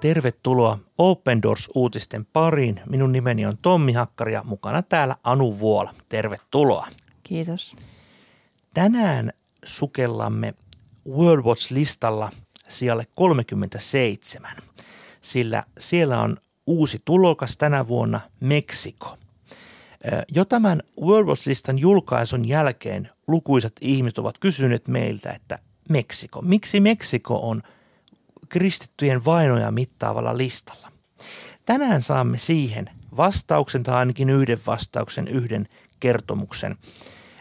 Tervetuloa Open Doors-uutisten pariin. Minun nimeni on Tommi Hakkari ja mukana täällä Anu Vuola. Tervetuloa. Kiitos. Tänään sukellamme World Watch-listalla sijalle 37, sillä siellä on uusi tulokas tänä vuonna Meksiko. Jo tämän World Watch-listan julkaisun jälkeen lukuisat ihmiset ovat kysyneet meiltä, että Meksiko, miksi Meksiko on – kristittyjen vainoja mittaavalla listalla. Tänään saamme siihen vastauksen tai ainakin yhden vastauksen, yhden kertomuksen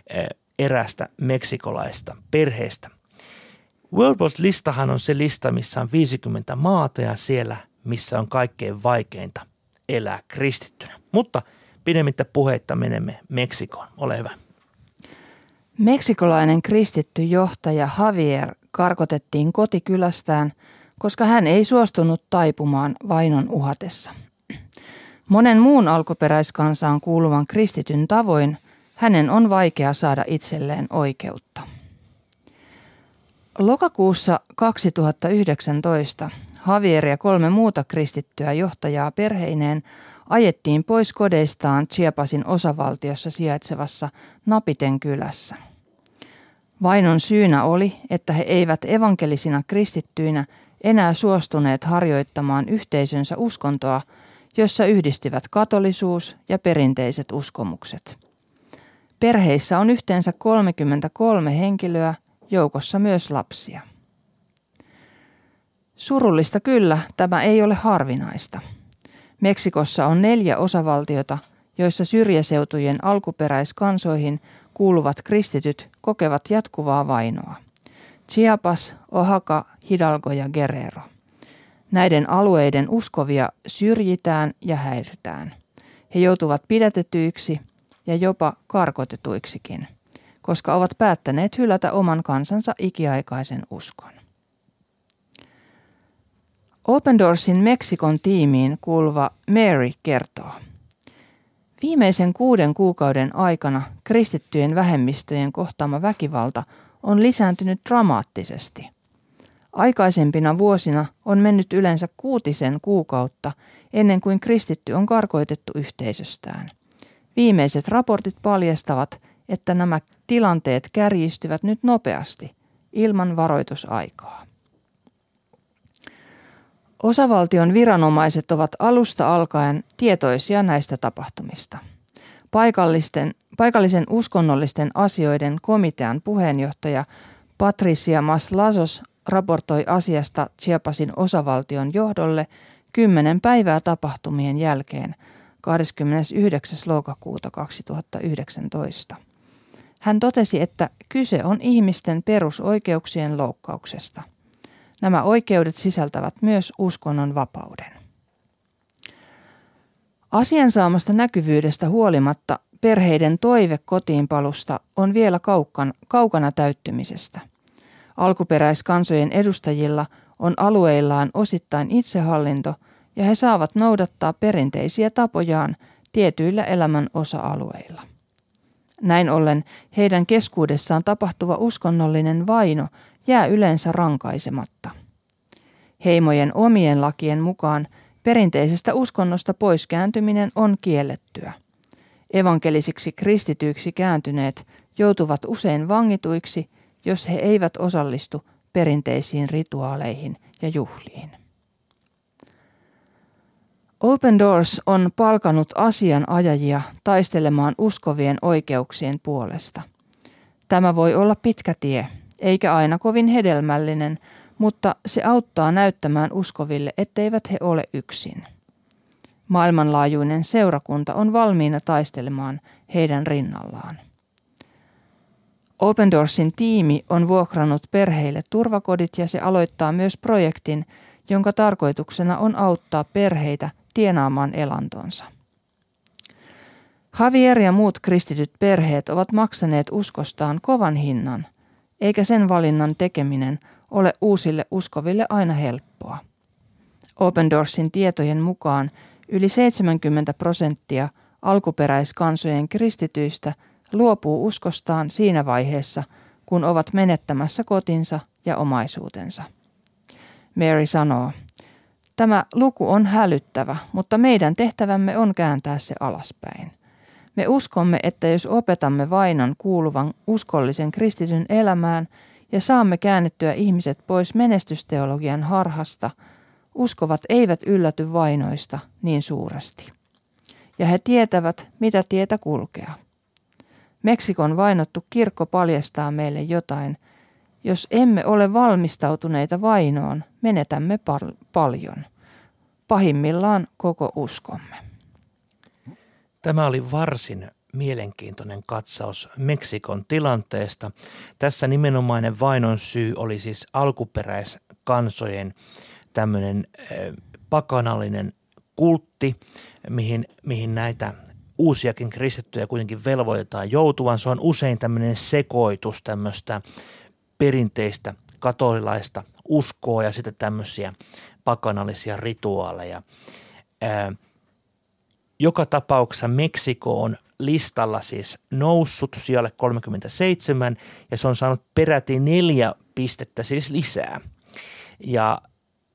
eh, erästä meksikolaista perheestä. World listahan on se lista, missä on 50 maata ja siellä, missä on kaikkein vaikeinta elää kristittynä. Mutta pidemmittä puheitta menemme Meksikoon. Ole hyvä. Meksikolainen kristitty johtaja Javier karkotettiin kotikylästään – koska hän ei suostunut taipumaan vainon uhatessa. Monen muun alkuperäiskansaan kuuluvan kristityn tavoin hänen on vaikea saada itselleen oikeutta. Lokakuussa 2019 Javier ja kolme muuta kristittyä johtajaa perheineen ajettiin pois kodeistaan Chiapasin osavaltiossa sijaitsevassa Napiten kylässä. Vainon syynä oli, että he eivät evankelisina kristittyinä enää suostuneet harjoittamaan yhteisönsä uskontoa, jossa yhdistivät katolisuus ja perinteiset uskomukset. Perheissä on yhteensä 33 henkilöä, joukossa myös lapsia. Surullista kyllä, tämä ei ole harvinaista. Meksikossa on neljä osavaltiota, joissa syrjäseutujen alkuperäiskansoihin kuuluvat kristityt kokevat jatkuvaa vainoa. Chiapas, Oaxaca, Hidalgo ja Guerrero. Näiden alueiden uskovia syrjitään ja häiritään. He joutuvat pidätetyiksi ja jopa karkotetuiksikin, koska ovat päättäneet hylätä oman kansansa ikiaikaisen uskon. Open Doorsin Meksikon tiimiin kuuluva Mary kertoo. Viimeisen kuuden kuukauden aikana kristittyjen vähemmistöjen kohtaama väkivalta on lisääntynyt dramaattisesti – Aikaisempina vuosina on mennyt yleensä kuutisen kuukautta ennen kuin kristitty on karkoitettu yhteisöstään. Viimeiset raportit paljastavat, että nämä tilanteet kärjistyvät nyt nopeasti, ilman varoitusaikaa. Osavaltion viranomaiset ovat alusta alkaen tietoisia näistä tapahtumista. Paikallisten, paikallisen uskonnollisten asioiden komitean puheenjohtaja Patricia Maslasos raportoi asiasta Chiapasin osavaltion johdolle kymmenen päivää tapahtumien jälkeen 29. lokakuuta 2019. Hän totesi, että kyse on ihmisten perusoikeuksien loukkauksesta. Nämä oikeudet sisältävät myös uskonnon vapauden. Asian saamasta näkyvyydestä huolimatta perheiden toive kotiinpalusta on vielä kaukana, kaukana täyttymisestä – Alkuperäiskansojen edustajilla on alueillaan osittain itsehallinto ja he saavat noudattaa perinteisiä tapojaan tietyillä elämän osa-alueilla. Näin ollen heidän keskuudessaan tapahtuva uskonnollinen vaino jää yleensä rankaisematta. Heimojen omien lakien mukaan perinteisestä uskonnosta poiskääntyminen on kiellettyä. Evankelisiksi kristityiksi kääntyneet joutuvat usein vangituiksi jos he eivät osallistu perinteisiin rituaaleihin ja juhliin. Open Doors on palkanut asianajajia taistelemaan uskovien oikeuksien puolesta. Tämä voi olla pitkä tie, eikä aina kovin hedelmällinen, mutta se auttaa näyttämään uskoville, etteivät he ole yksin. Maailmanlaajuinen seurakunta on valmiina taistelemaan heidän rinnallaan. Open Doorsin tiimi on vuokrannut perheille turvakodit ja se aloittaa myös projektin, jonka tarkoituksena on auttaa perheitä tienaamaan elantonsa. Javier ja muut kristityt perheet ovat maksaneet uskostaan kovan hinnan, eikä sen valinnan tekeminen ole uusille uskoville aina helppoa. Open Doorsin tietojen mukaan yli 70 prosenttia alkuperäiskansojen kristityistä – luopuu uskostaan siinä vaiheessa, kun ovat menettämässä kotinsa ja omaisuutensa. Mary sanoo, Tämä luku on hälyttävä, mutta meidän tehtävämme on kääntää se alaspäin. Me uskomme, että jos opetamme vainon kuuluvan uskollisen kristityn elämään ja saamme käännettyä ihmiset pois menestysteologian harhasta, uskovat eivät ylläty vainoista niin suuresti. Ja he tietävät, mitä tietä kulkea. Meksikon vainottu kirkko paljastaa meille jotain. Jos emme ole valmistautuneita vainoon, menetämme pal- paljon. Pahimmillaan koko uskomme. Tämä oli varsin mielenkiintoinen katsaus Meksikon tilanteesta. Tässä nimenomainen vainon syy oli siis alkuperäiskansojen tämmöinen pakanallinen kultti, mihin, mihin näitä uusiakin kristittyjä kuitenkin velvoitetaan joutuvan. Se on usein tämmöinen sekoitus tämmöistä perinteistä katolilaista uskoa ja sitten tämmöisiä pakanallisia rituaaleja. Ää, joka tapauksessa Meksiko on listalla siis noussut sijalle 37 ja se on saanut peräti neljä pistettä siis lisää. Ja,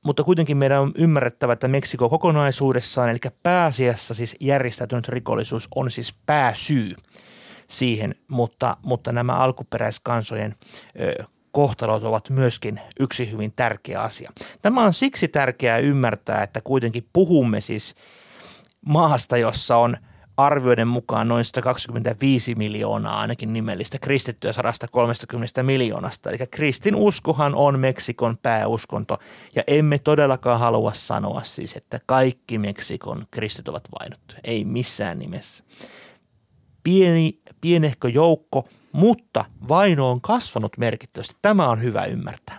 mutta kuitenkin meidän on ymmärrettävä, että Meksiko kokonaisuudessaan, eli pääasiassa siis järjestäytynyt rikollisuus on siis pääsyy siihen, mutta, mutta nämä alkuperäiskansojen ö, kohtalot ovat myöskin yksi hyvin tärkeä asia. Tämä on siksi tärkeää ymmärtää, että kuitenkin puhumme siis maasta, jossa on arvioiden mukaan noin 125 miljoonaa ainakin nimellistä kristittyä 130 miljoonasta. Eli kristin uskohan on Meksikon pääuskonto ja emme todellakaan halua sanoa siis, että kaikki Meksikon kristit ovat vainottuja. Ei missään nimessä. Pieni, pienehkö joukko – mutta vaino on kasvanut merkittävästi. Tämä on hyvä ymmärtää.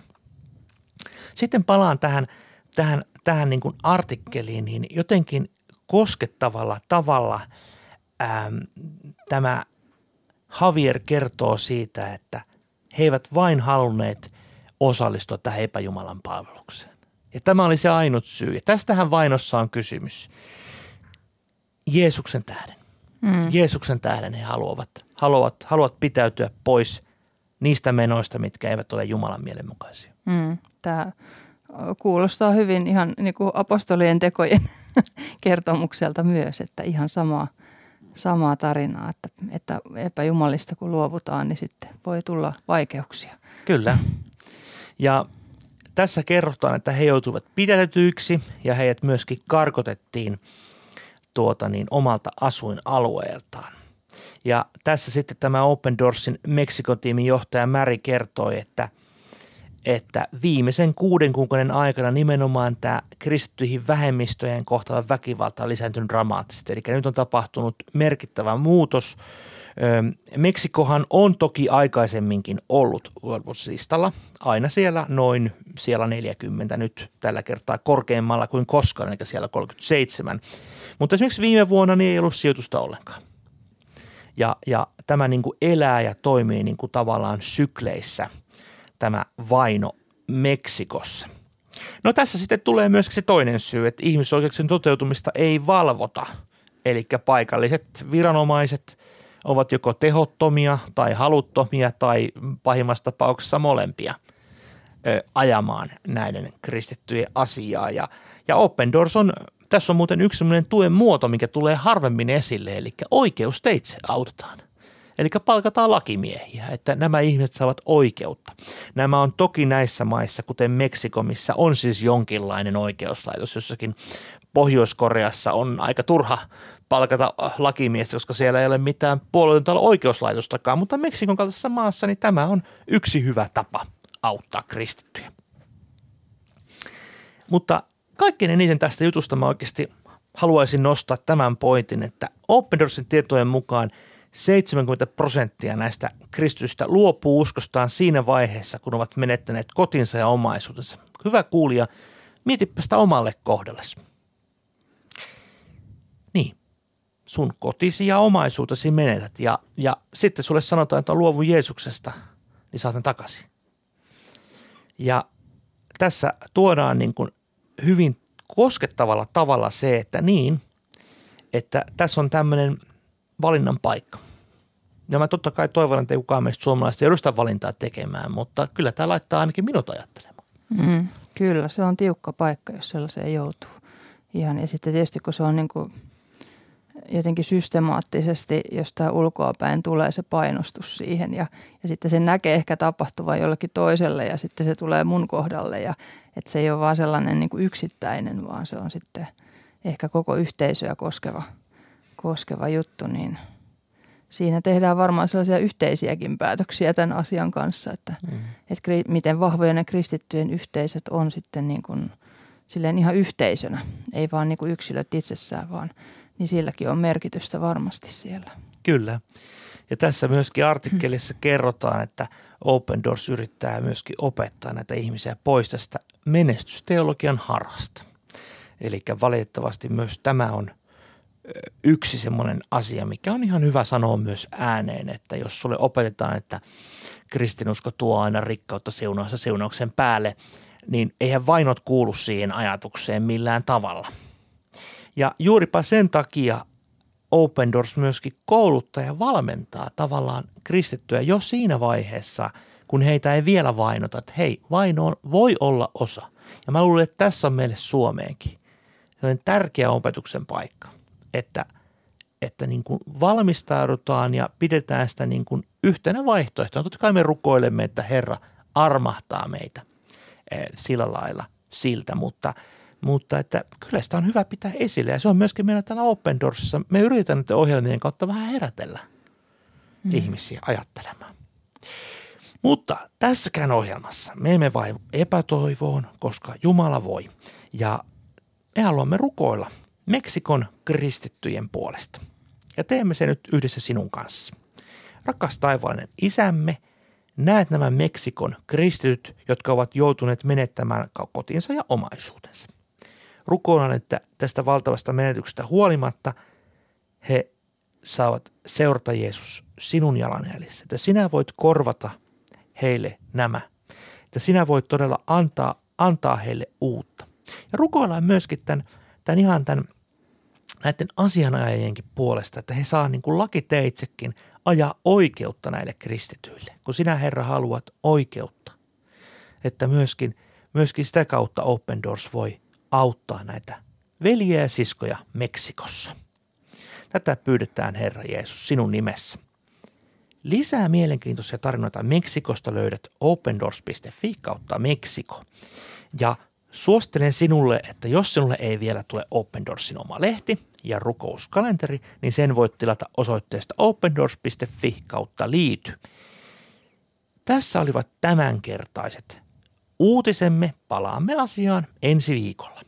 Sitten palaan tähän, tähän, tähän niin kuin artikkeliin, niin jotenkin koskettavalla tavalla äm, tämä Javier kertoo siitä, että he eivät vain halunneet osallistua tähän epäjumalan palvelukseen. Ja tämä oli se ainut syy. Ja tästähän vainossa on kysymys. Jeesuksen tähden. Mm. Jeesuksen tähden he haluavat, haluavat, haluavat pitäytyä pois niistä menoista, mitkä eivät ole Jumalan mielenmukaisia. Mm. Tämä kuulostaa hyvin ihan niin kuin apostolien tekojen kertomukselta myös, että ihan samaa, samaa tarinaa, että, että epäjumalista kun luovutaan, niin sitten voi tulla vaikeuksia. Kyllä. Ja tässä kerrotaan, että he joutuivat pidätetyiksi ja heidät myöskin karkotettiin – tuota niin, omalta asuinalueeltaan. Ja tässä sitten tämä Open Doorsin Meksikon tiimin johtaja Märi kertoi, että, että viimeisen kuuden kuukauden aikana nimenomaan tämä kristittyihin vähemmistöjen kohtaava väkivalta on lisääntynyt dramaattisesti. Eli nyt on tapahtunut merkittävä muutos. Meksikohan on toki aikaisemminkin ollut listalla aina siellä noin siellä 40, nyt tällä kertaa korkeammalla kuin koskaan, eli siellä 37. Mutta esimerkiksi viime vuonna niin ei ollut sijoitusta ollenkaan. Ja, ja tämä niin kuin elää ja toimii niin kuin tavallaan sykleissä tämä vaino Meksikossa. No tässä sitten tulee myös se toinen syy, että ihmisoikeuksien toteutumista ei valvota. Eli paikalliset viranomaiset ovat joko tehottomia tai haluttomia tai pahimmassa tapauksessa molempia ö, ajamaan näiden kristittyjen asiaa. Ja, ja Open Doors on tässä on muuten yksi tuen muoto, mikä tulee harvemmin esille, eli oikeusteitse autetaan. Eli palkataan lakimiehiä, että nämä ihmiset saavat oikeutta. Nämä on toki näissä maissa, kuten Meksiko, missä on siis jonkinlainen oikeuslaitos. Jossakin Pohjois-Koreassa on aika turha palkata lakimiestä, koska siellä ei ole mitään puolueetonta oikeuslaitostakaan. Mutta Meksikon kaltaisessa maassa niin tämä on yksi hyvä tapa auttaa kristittyjä. Mutta kaikkein eniten tästä jutusta mä oikeasti haluaisin nostaa tämän pointin, että Open Doorsin tietojen mukaan 70 prosenttia näistä kristystä luopuu uskostaan siinä vaiheessa, kun ovat menettäneet kotinsa ja omaisuutensa. Hyvä kuulija, mietipä sitä omalle kohdallesi. Niin, sun kotisi ja omaisuutesi menetät ja, ja sitten sulle sanotaan, että luovu Jeesuksesta, niin saat takaisin. Ja tässä tuodaan niin kuin hyvin koskettavalla tavalla se, että niin, että tässä on tämmöinen valinnan paikka. Ja mä totta kai toivon, että ei kukaan meistä suomalaista joudu sitä valintaa tekemään, mutta kyllä tämä laittaa ainakin minut ajattelemaan. Mm. Kyllä, se on tiukka paikka, jos sellaiseen joutuu. Ihan, ja sitten tietysti kun se on niin kuin jotenkin systemaattisesti jostain ulkoapäin tulee se painostus siihen ja, ja sitten se näkee ehkä tapahtuvan jollekin toiselle ja sitten se tulee mun kohdalle ja että se ei ole vaan sellainen niin kuin yksittäinen, vaan se on sitten ehkä koko yhteisöä koskeva, koskeva juttu, niin siinä tehdään varmaan sellaisia yhteisiäkin päätöksiä tämän asian kanssa, että, mm. että miten vahvoja ne kristittyjen yhteisöt on sitten niin kuin, silleen ihan yhteisönä, ei vaan niin kuin yksilöt itsessään, vaan – niin silläkin on merkitystä varmasti siellä. Kyllä. Ja tässä myöskin artikkelissa kerrotaan, että Open Doors yrittää myöskin opettaa näitä ihmisiä pois tästä menestysteologian harhasta. Eli valitettavasti myös tämä on yksi semmoinen asia, mikä on ihan hyvä sanoa myös ääneen, että jos sulle opetetaan, että kristinusko tuo aina rikkautta siunaussa siunauksen päälle, niin eihän vainot kuulu siihen ajatukseen millään tavalla – ja juuripa sen takia Open Doors myöskin kouluttaa ja valmentaa tavallaan kristittyä jo siinä vaiheessa, kun heitä ei vielä vainota, että hei, vaino voi olla osa. Ja mä luulen, että tässä on meille Suomeenkin sellainen tärkeä opetuksen paikka, että, että niin kuin valmistaudutaan ja pidetään sitä niin kuin yhtenä vaihtoehtona. Totta kai me rukoilemme, että Herra armahtaa meitä eh, sillä lailla siltä, mutta – mutta että kyllä sitä on hyvä pitää esille ja se on myöskin meillä täällä Open Doorsissa. Me yritetään näiden ohjelmien kautta vähän herätellä mm. ihmisiä ajattelemaan. Mutta tässäkään ohjelmassa me emme vain epätoivoon, koska Jumala voi. Ja me haluamme rukoilla Meksikon kristittyjen puolesta. Ja teemme sen nyt yhdessä sinun kanssa. Rakas taivaallinen isämme, näet nämä Meksikon kristityt, jotka ovat joutuneet menettämään kotinsa ja omaisuutensa rukoilan, että tästä valtavasta menetyksestä huolimatta he saavat seurata Jeesus sinun jalanjäljissä. Että sinä voit korvata heille nämä. Että sinä voit todella antaa, antaa heille uutta. Ja rukoillaan myöskin tämän, tämän ihan tämän, näiden asianajajienkin puolesta, että he saa niin kuin lakiteitsekin ajaa oikeutta näille kristityille, kun sinä Herra haluat oikeutta. Että myöskin, myöskin sitä kautta Open Doors voi auttaa näitä veljiä ja siskoja Meksikossa. Tätä pyydetään Herra Jeesus sinun nimessä. Lisää mielenkiintoisia tarinoita Meksikosta löydät opendoors.fi kautta Meksiko. Ja suosittelen sinulle, että jos sinulle ei vielä tule Open Doorsin oma lehti ja rukouskalenteri, niin sen voit tilata osoitteesta opendoors.fi kautta liity. Tässä olivat tämänkertaiset uutisemme. Palaamme asiaan ensi viikolla.